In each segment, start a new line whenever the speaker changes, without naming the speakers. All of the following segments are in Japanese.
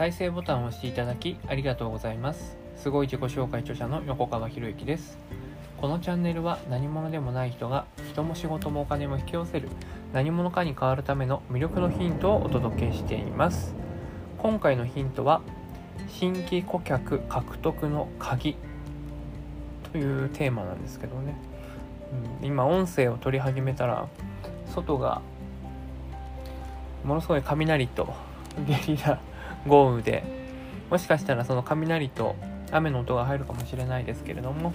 再生ボタンを押していただきありがとうございます。すごい自己紹介著者の横川博之です。このチャンネルは何者でもない人が人も仕事もお金も引き寄せる何者かに変わるための魅力のヒントをお届けしています。今回のヒントは新規顧客獲得の鍵というテーマなんですけどね、うん、今音声を取り始めたら外がものすごい雷とゲリラ豪雨でもしかしたらその雷と雨の音が入るかもしれないですけれども、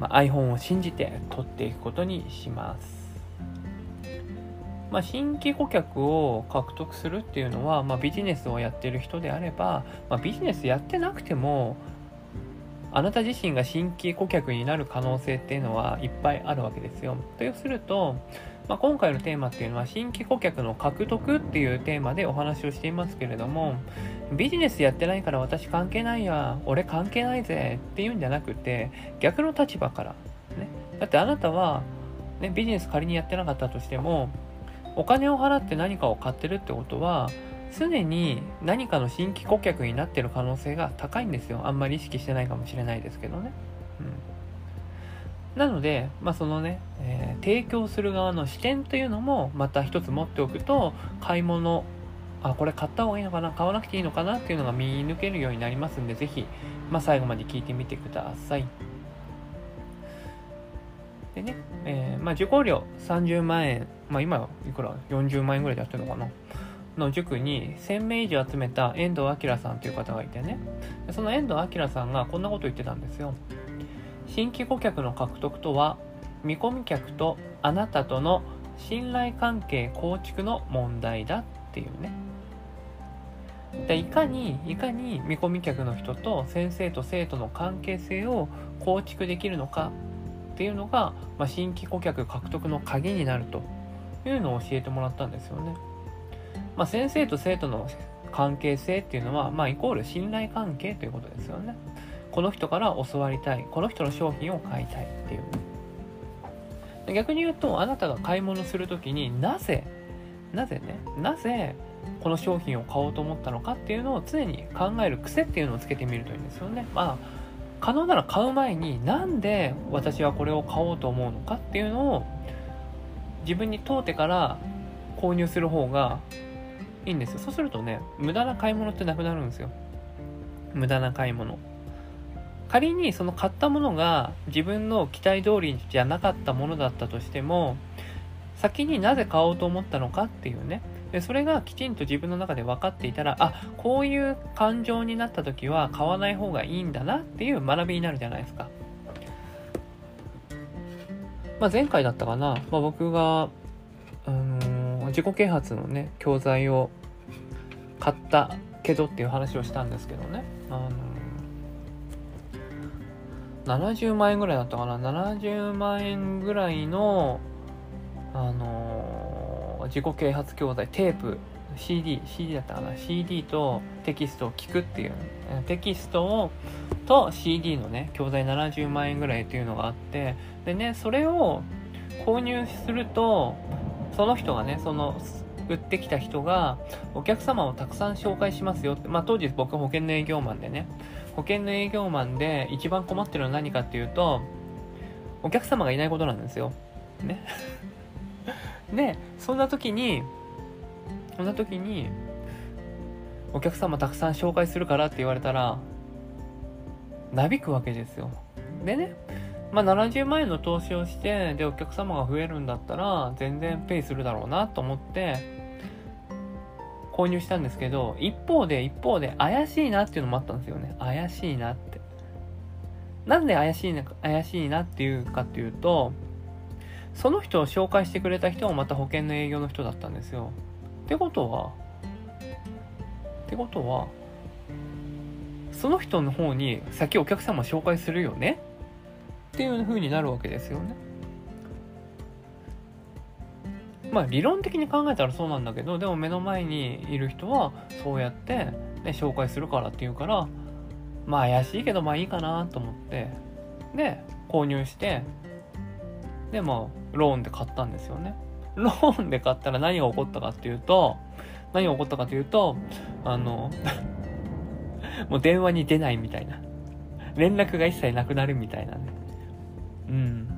まあ、iPhone を信じて撮っていくことにします。まあ、新規顧客を獲得するっていうのは、まあ、ビジネスをやってる人であれば、ま、ビジネスやってなくてもあなた自身が新規顧客になる可能性っていうのはいっぱいあるわけですよ。とすると、まあ、今回のテーマっていうのは新規顧客の獲得っていうテーマでお話をしていますけれどもビジネスやってないから私関係ないや俺関係ないぜっていうんじゃなくて逆の立場から、ね、だってあなたは、ね、ビジネス仮にやってなかったとしてもお金を払って何かを買ってるってことは常に何かの新規顧客になってる可能性が高いんですよ。あんまり意識してないかもしれないですけどね。うん。なので、まあ、そのね、え、提供する側の視点というのもまた一つ持っておくと買い物あこれ買った方がいいのかな買わなくていいのかなっていうのが見抜けるようになりますんで是非、まあ、最後まで聞いてみてください。でね、えー、まあ、受講料30万円、まあ、今いくら？40万円ぐらいでやってるのかな？の塾に1000名以上集めた遠藤明さんという方がいてねその遠藤明さんがこんなこと言ってたんですよ。新規顧客の獲得とは見込み客とあなたとの信頼関係構築の問題だっていうねでいかにいかに見込み客の人と先生と生徒の関係性を構築できるのかっていうのが、まあ、新規顧客獲得の鍵になるというのを教えてもらったんですよね。まあ、先生と生徒の関係性っていうのは、まあ、イコール信頼関係ということですよね。この人から教わりたいこの人の商品を買いたいっていう逆に言うとあなたが買い物する時になぜなぜねなぜこの商品を買おうと思ったのかっていうのを常に考える癖っていうのをつけてみるといいんですよね。まあ可能なら買う前になんで私はこれを買おうと思うのかっていうのを自分に問うてから購入する方がいいんですよ。そうするとね無駄な買い物ってなくなるんですよ。無駄な買い物。仮にその買ったものが自分の期待通りじゃなかったものだったとしても先になぜ買おうと思ったのかっていうね。でそれがきちんと自分の中で分かっていたらあこういう感情になった時は買わない方がいいんだなっていう学びになるじゃないですか、まあ、前回だったかな、まあ、僕が、あのー、自己啓発のね教材を買ったけどっていう話をしたんですけどね、あのー70万円ぐらいだったかな70万円ぐらいのあのー、自己啓発教材テープ CD CD だったかな CD とテキストを聞くっていうテキストをと CD のね教材70万円ぐらいっていうのがあってでねそれを購入するとその人がねその売ってきた人がお客様をたくさん紹介しますよって、まあ、当時僕は保険の営業マンでね保険の営業マンで一番困ってるのは何かっていうとお客様がいないことなんですよ。ね。で、そんな時に、そんな時に、お客様たくさん紹介するからって言われたら、なびくわけですよ。でね、まあ、70万円の投資をして、で、お客様が増えるんだったら、全然ペイするだろうなと思って、購入したんですけど、一方で、一方で、怪しいなっていうのもあったんですよね。怪しいなって。なんで怪しいな、怪しいなっていうかっていうと、その人を紹介してくれた人もまた保険の営業の人だったんですよ。ってことは、ってことは、その人の方に先お客様紹介するよね？っていう風になるわけですよね。まあ理論的に考えたらそうなんだけどでも目の前にいる人はそうやって、ね、紹介するからっていうからまあ怪しいけどまあいいかなと思ってで購入してでまあローンで買ったんですよねローンで買ったら何が起こったかっていうと何が起こったかというとあの もう電話に出ないみたいな。連絡が一切なくなるみたいなね。うん。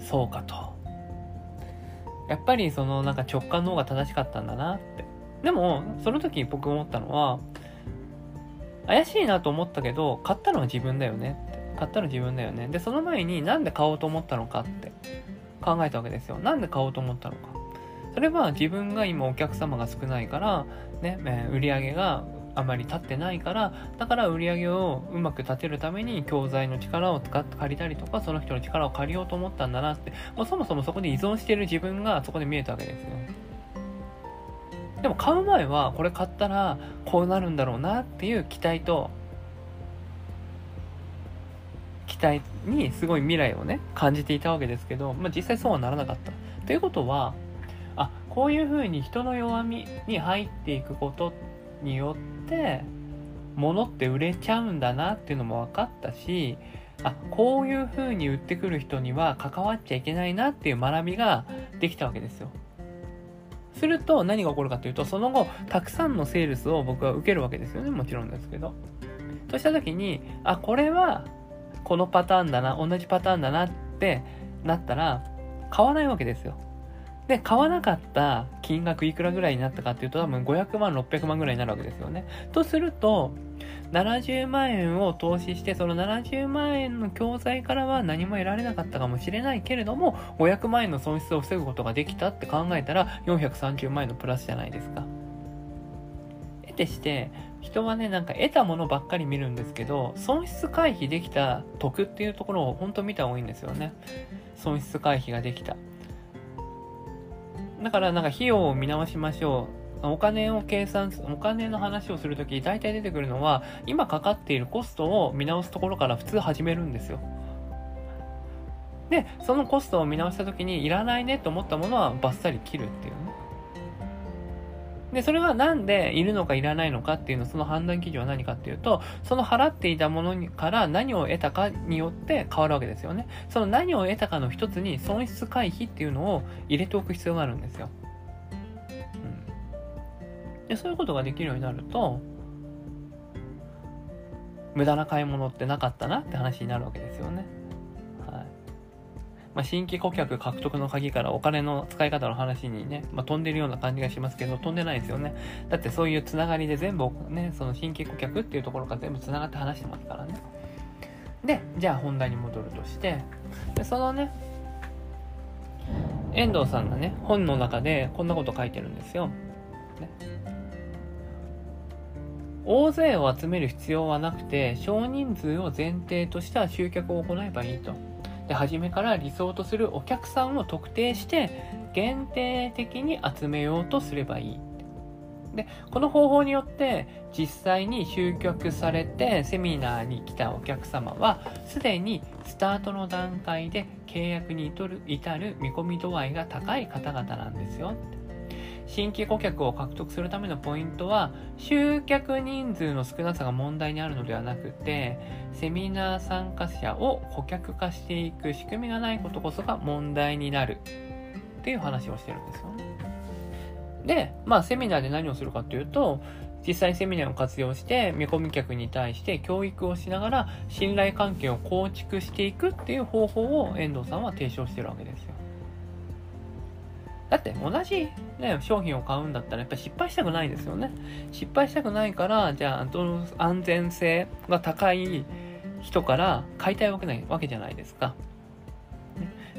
そうかと。やっぱりそのなんか直感の方が正しかったんだなって。でも、その時僕思ったのは、怪しいなと思ったけど、買ったのは自分だよねって。買ったの自分だよね。で、その前になんで買おうと思ったのかって考えたわけですよ。なんで買おうと思ったのか。それは自分が今お客様が少ないから、ね、え売り上げがあまり立ってないから、だから売り上げをうまく立てるために教材の力を使って借りたりとか、その人の力を借りようと思ったんだなって、もうそもそもそこで依存してる自分がそこで見えたわけですよ。でも買う前はこれ買ったらこうなるんだろうなっていう期待と期待にすごい未来をね感じていたわけですけど、まあ、実際そうはならなかった。ということはあこういうふうに人の弱みに入っていくことっによって物って売れちゃうんだなっていうのも分かったしあこういうふうに売ってくる人には関わっちゃいけないなっていう学びができたわけですよ。すると何が起こるかというと、その後、たくさんのセールスを僕は受けるわけですよね。もちろんですけど。とした時に、あ、これはこのパターンだな、同じパターンだなってなったら、買わないわけですよ。で、買わなかった金額いくらぐらいになったかっていうと、多分500万、600万ぐらいになるわけですよね。とすると、70万円を投資して、その70万円の教材からは何も得られなかったかもしれないけれども、500万円の損失を防ぐことができたって考えたら、430万円のプラスじゃないですか。得てして、人はね、なんか得たものばっかり見るんですけど、損失回避できた得っていうところを本当見た方がいいんですよね。損失回避ができた。だからなんか費用を見直しましょう。お金を計算すお金の話をするとき、大体出てくるのは、今かかっているコストを見直すところから普通始めるんですよ。で、そのコストを見直したときに、いらないねと思ったものはバッサリ切るっていうね。で、それがなんでいるのかいらないのかっていうの、その判断基準は何かっていうと、その払っていたものから何を得たかによって変わるわけですよね。その何を得たかの一つに損失回避っていうのを入れておく必要があるんですよ。うんでそういうことができるようになると無駄な買い物ってなかったなって話になるわけですよね。まあ、新規顧客獲得の鍵からお金の使い方の話にね、まあ、飛んでるような感じがしますけど、飛んでないですよね。だってそういうつながりで全部ね、その新規顧客っていうところから全部つながって話してますからね。で、じゃあ本題に戻るとして、でそのね、遠藤さんがね、本の中でこんなこと書いてるんですよ。ね大勢を集める必要はなくて、少人数を前提とした集客を行えばいいと。で、初めから理想とするお客さんを特定して、限定的に集めようとすればいい。で、この方法によって、実際に集客されてセミナーに来たお客様は、すでにスタートの段階で契約に至る見込み度合いが高い方々なんですよ。新規顧客を獲得するためのポイントは、集客人数の少なさが問題にあるのではなくて、セミナー参加者を顧客化していく仕組みがないことこそが問題になるっていう話をしてるんですよね。で、まあセミナーで何をするかっていうと、実際セミナーを活用して見込み客に対して教育をしながら信頼関係を構築していくっていう方法を遠藤さんは提唱してるわけですよ。だって同じ、ね、商品を買うんだったらやっぱり失敗したくないですよね。失敗したくないから、じゃあ安全性が高い人から買いたいわけないわけじゃないですか。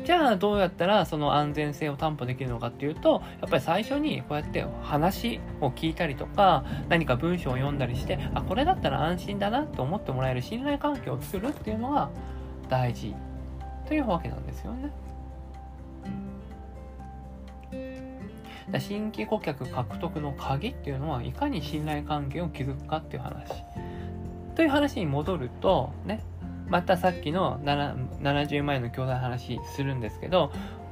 じゃあどうやったらその安全性を担保できるのかっていうと、やっぱり最初にこうやって話を聞いたりとか、何か文章を読んだりして、あ、これだったら安心だなと思ってもらえる信頼関係を作るっていうのが大事というわけなんですよね。新規顧客獲得の鍵っていうのはいかに信頼関係を築くかっていう話。という話に戻ると、ね、またさっきの70万円の教材の話するんですけど、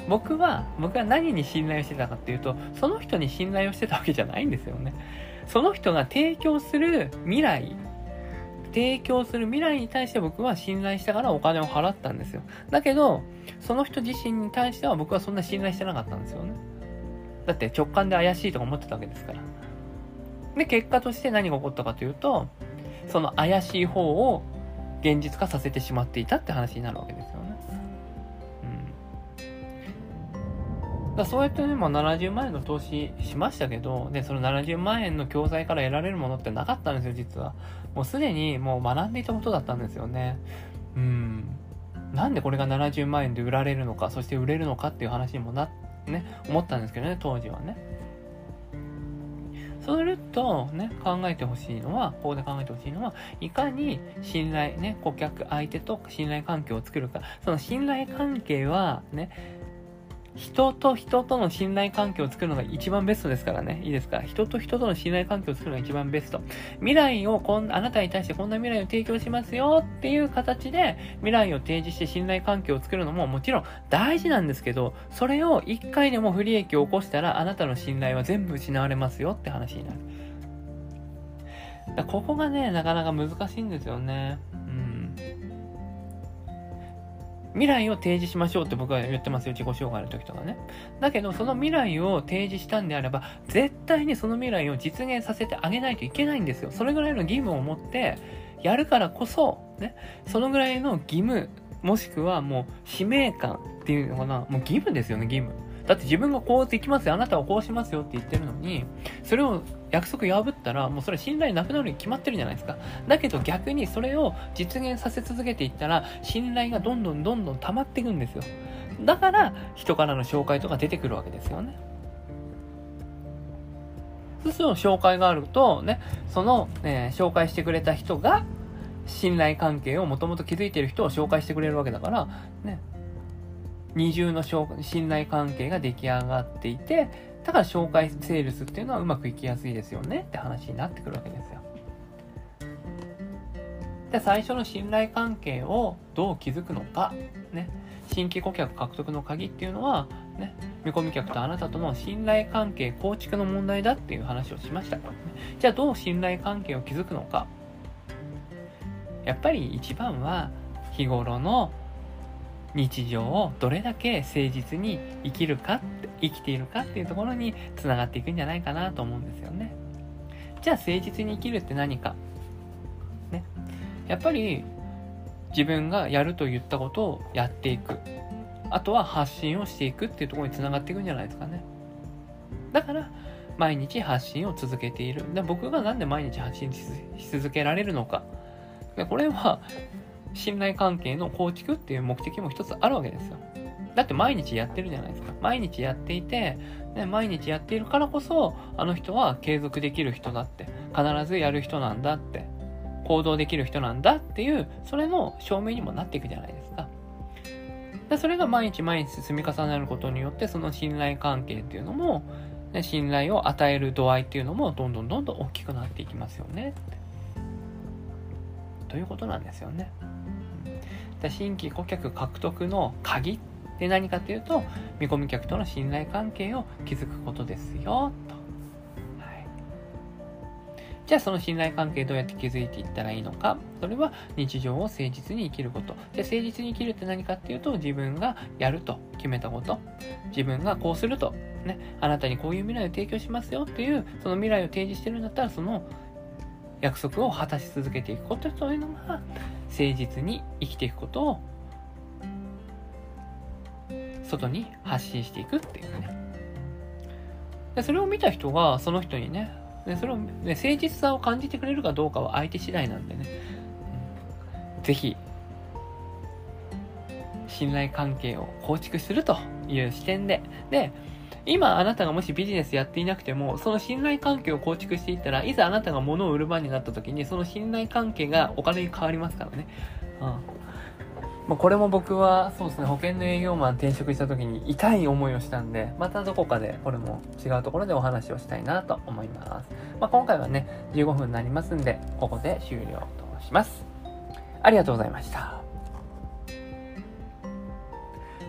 僕は、僕は何に信頼をしてたかっていうと、その人に信頼をしてたわけじゃないんですよね。その人が提供する未来、提供する未来に対して僕は信頼したからお金を払ったんですよ。だけど、その人自身に対しては僕はそんな信頼してなかったんですよね。だって直感で怪しいとか思ってたわけですから。で、結果として何が起こったかというと、その怪しい方を現実化させてしまっていたって話になるわけですよね。うん。だそうやってね、まあ、70万円の投資しましたけど、で、その70万円の教材から得られるものってなかったんですよ、実は。もうすでにもう学んでいたことだったんですよね。うん。なんでこれが70万円で売られるのか、そして売れるのかっていう話にもなっ、ね、思ったんですけどね、当時はね。そうすると、ね、考えてほしいのは、ここで考えてほしいのは、いかに信頼、ね、顧客、相手と信頼関係を作るか。その信頼関係は、ね、人と人との信頼関係を作るのが一番ベストですからね。いいですか？人と人との信頼関係を作るのが一番ベスト。未来をこん、あなたに対してこんな未来を提供しますよっていう形で未来を提示して信頼関係を作るのももちろん大事なんですけど、それを一回でも不利益を起こしたらあなたの信頼は全部失われますよって話になる。だここがね、なかなか難しいんですよね。未来を提示しましょうって僕は言ってますよ、自己紹介の時とかね。だけど、その未来を提示したんであれば、絶対にその未来を実現させてあげないといけないんですよ。それぐらいの義務を持って、やるからこそ、ね、そのぐらいの義務、もしくはもう使命感っていうのかな、もう義務ですよね、義務。だって自分がこうできますよ、あなたはこうしますよって言ってるのに、それを約束破ったら、もうそれ信頼なくなるに決まってるじゃないですか。だけど逆にそれを実現させ続けていったら、信頼がどんどんどんどん溜まっていくんですよ。だから、人からの紹介とか出てくるわけですよね。そうすると紹介があると、ね、その、ね、紹介してくれた人が、信頼関係をもともと築いている人を紹介してくれるわけだから、ね、二重の信頼関係が出来上がっていて、だから紹介セールスっていうのはうまくいきやすいですよねって話になってくるわけですよ。で、最初の信頼関係をどう築くのか、ね、新規顧客獲得の鍵っていうのは、ね、見込み客とあなたとの信頼関係構築の問題だっていう話をしました。じゃあどう信頼関係を築くのか。やっぱり一番は日頃の日常をどれだけ誠実に生きるか生きているかっていうところにつながっていくんじゃないかなと思うんですよね。じゃあ誠実に生きるって何か。ね。やっぱり自分がやると言ったことをやっていく。あとは発信をしていくっていうところにつながっていくんじゃないですかね。だから、毎日発信を続けている。で僕がなんで毎日発信し続けられるのか。これは、信頼関係の構築っていう目的も一つあるわけですよ。だって毎日やってるじゃないですか。毎日やっていて、ね、毎日やっているからこそ、あの人は継続できる人だって、必ずやる人なんだって、行動できる人なんだっていう、それの証明にもなっていくじゃないですか。でそれが毎日毎日積み重なることによって、その信頼関係っていうのも、ね、信頼を与える度合いっていうのも、どんどんどんどん大きくなっていきますよね。ということなんですよね。新規顧客獲得の鍵って何かというと、見込み客との信頼関係を築くことですよ、と。はい、じゃあその信頼関係どうやって築いていったらいいのか。それは日常を誠実に生きること。じゃあ誠実に生きるって何かっていうと、自分がやると決めたこと。自分がこうすると。ね、あなたにこういう未来を提供しますよっていう、その未来を提示してるんだったら、その約束を果たし続けていくことというのが、誠実に生きていくことを外に発信していくっていうね。でそれを見た人がその人にね、でそれを、ね、誠実さを感じてくれるかどうかは相手次第なんでね、うん、ぜひ、信頼関係を構築するという視点で、で、今あなたがもしビジネスやっていなくても、その信頼関係を構築していったら、いざあなたが物を売る番になった時に、その信頼関係がお金に変わりますからね。うん。まあ、これも僕は、そうですね、保険の営業マン転職した時に痛い思いをしたんで、またどこかでこれも違うところでお話をしたいなと思います。まあ、今回はね、15分になりますんで、ここで終了とします。ありがとうございました。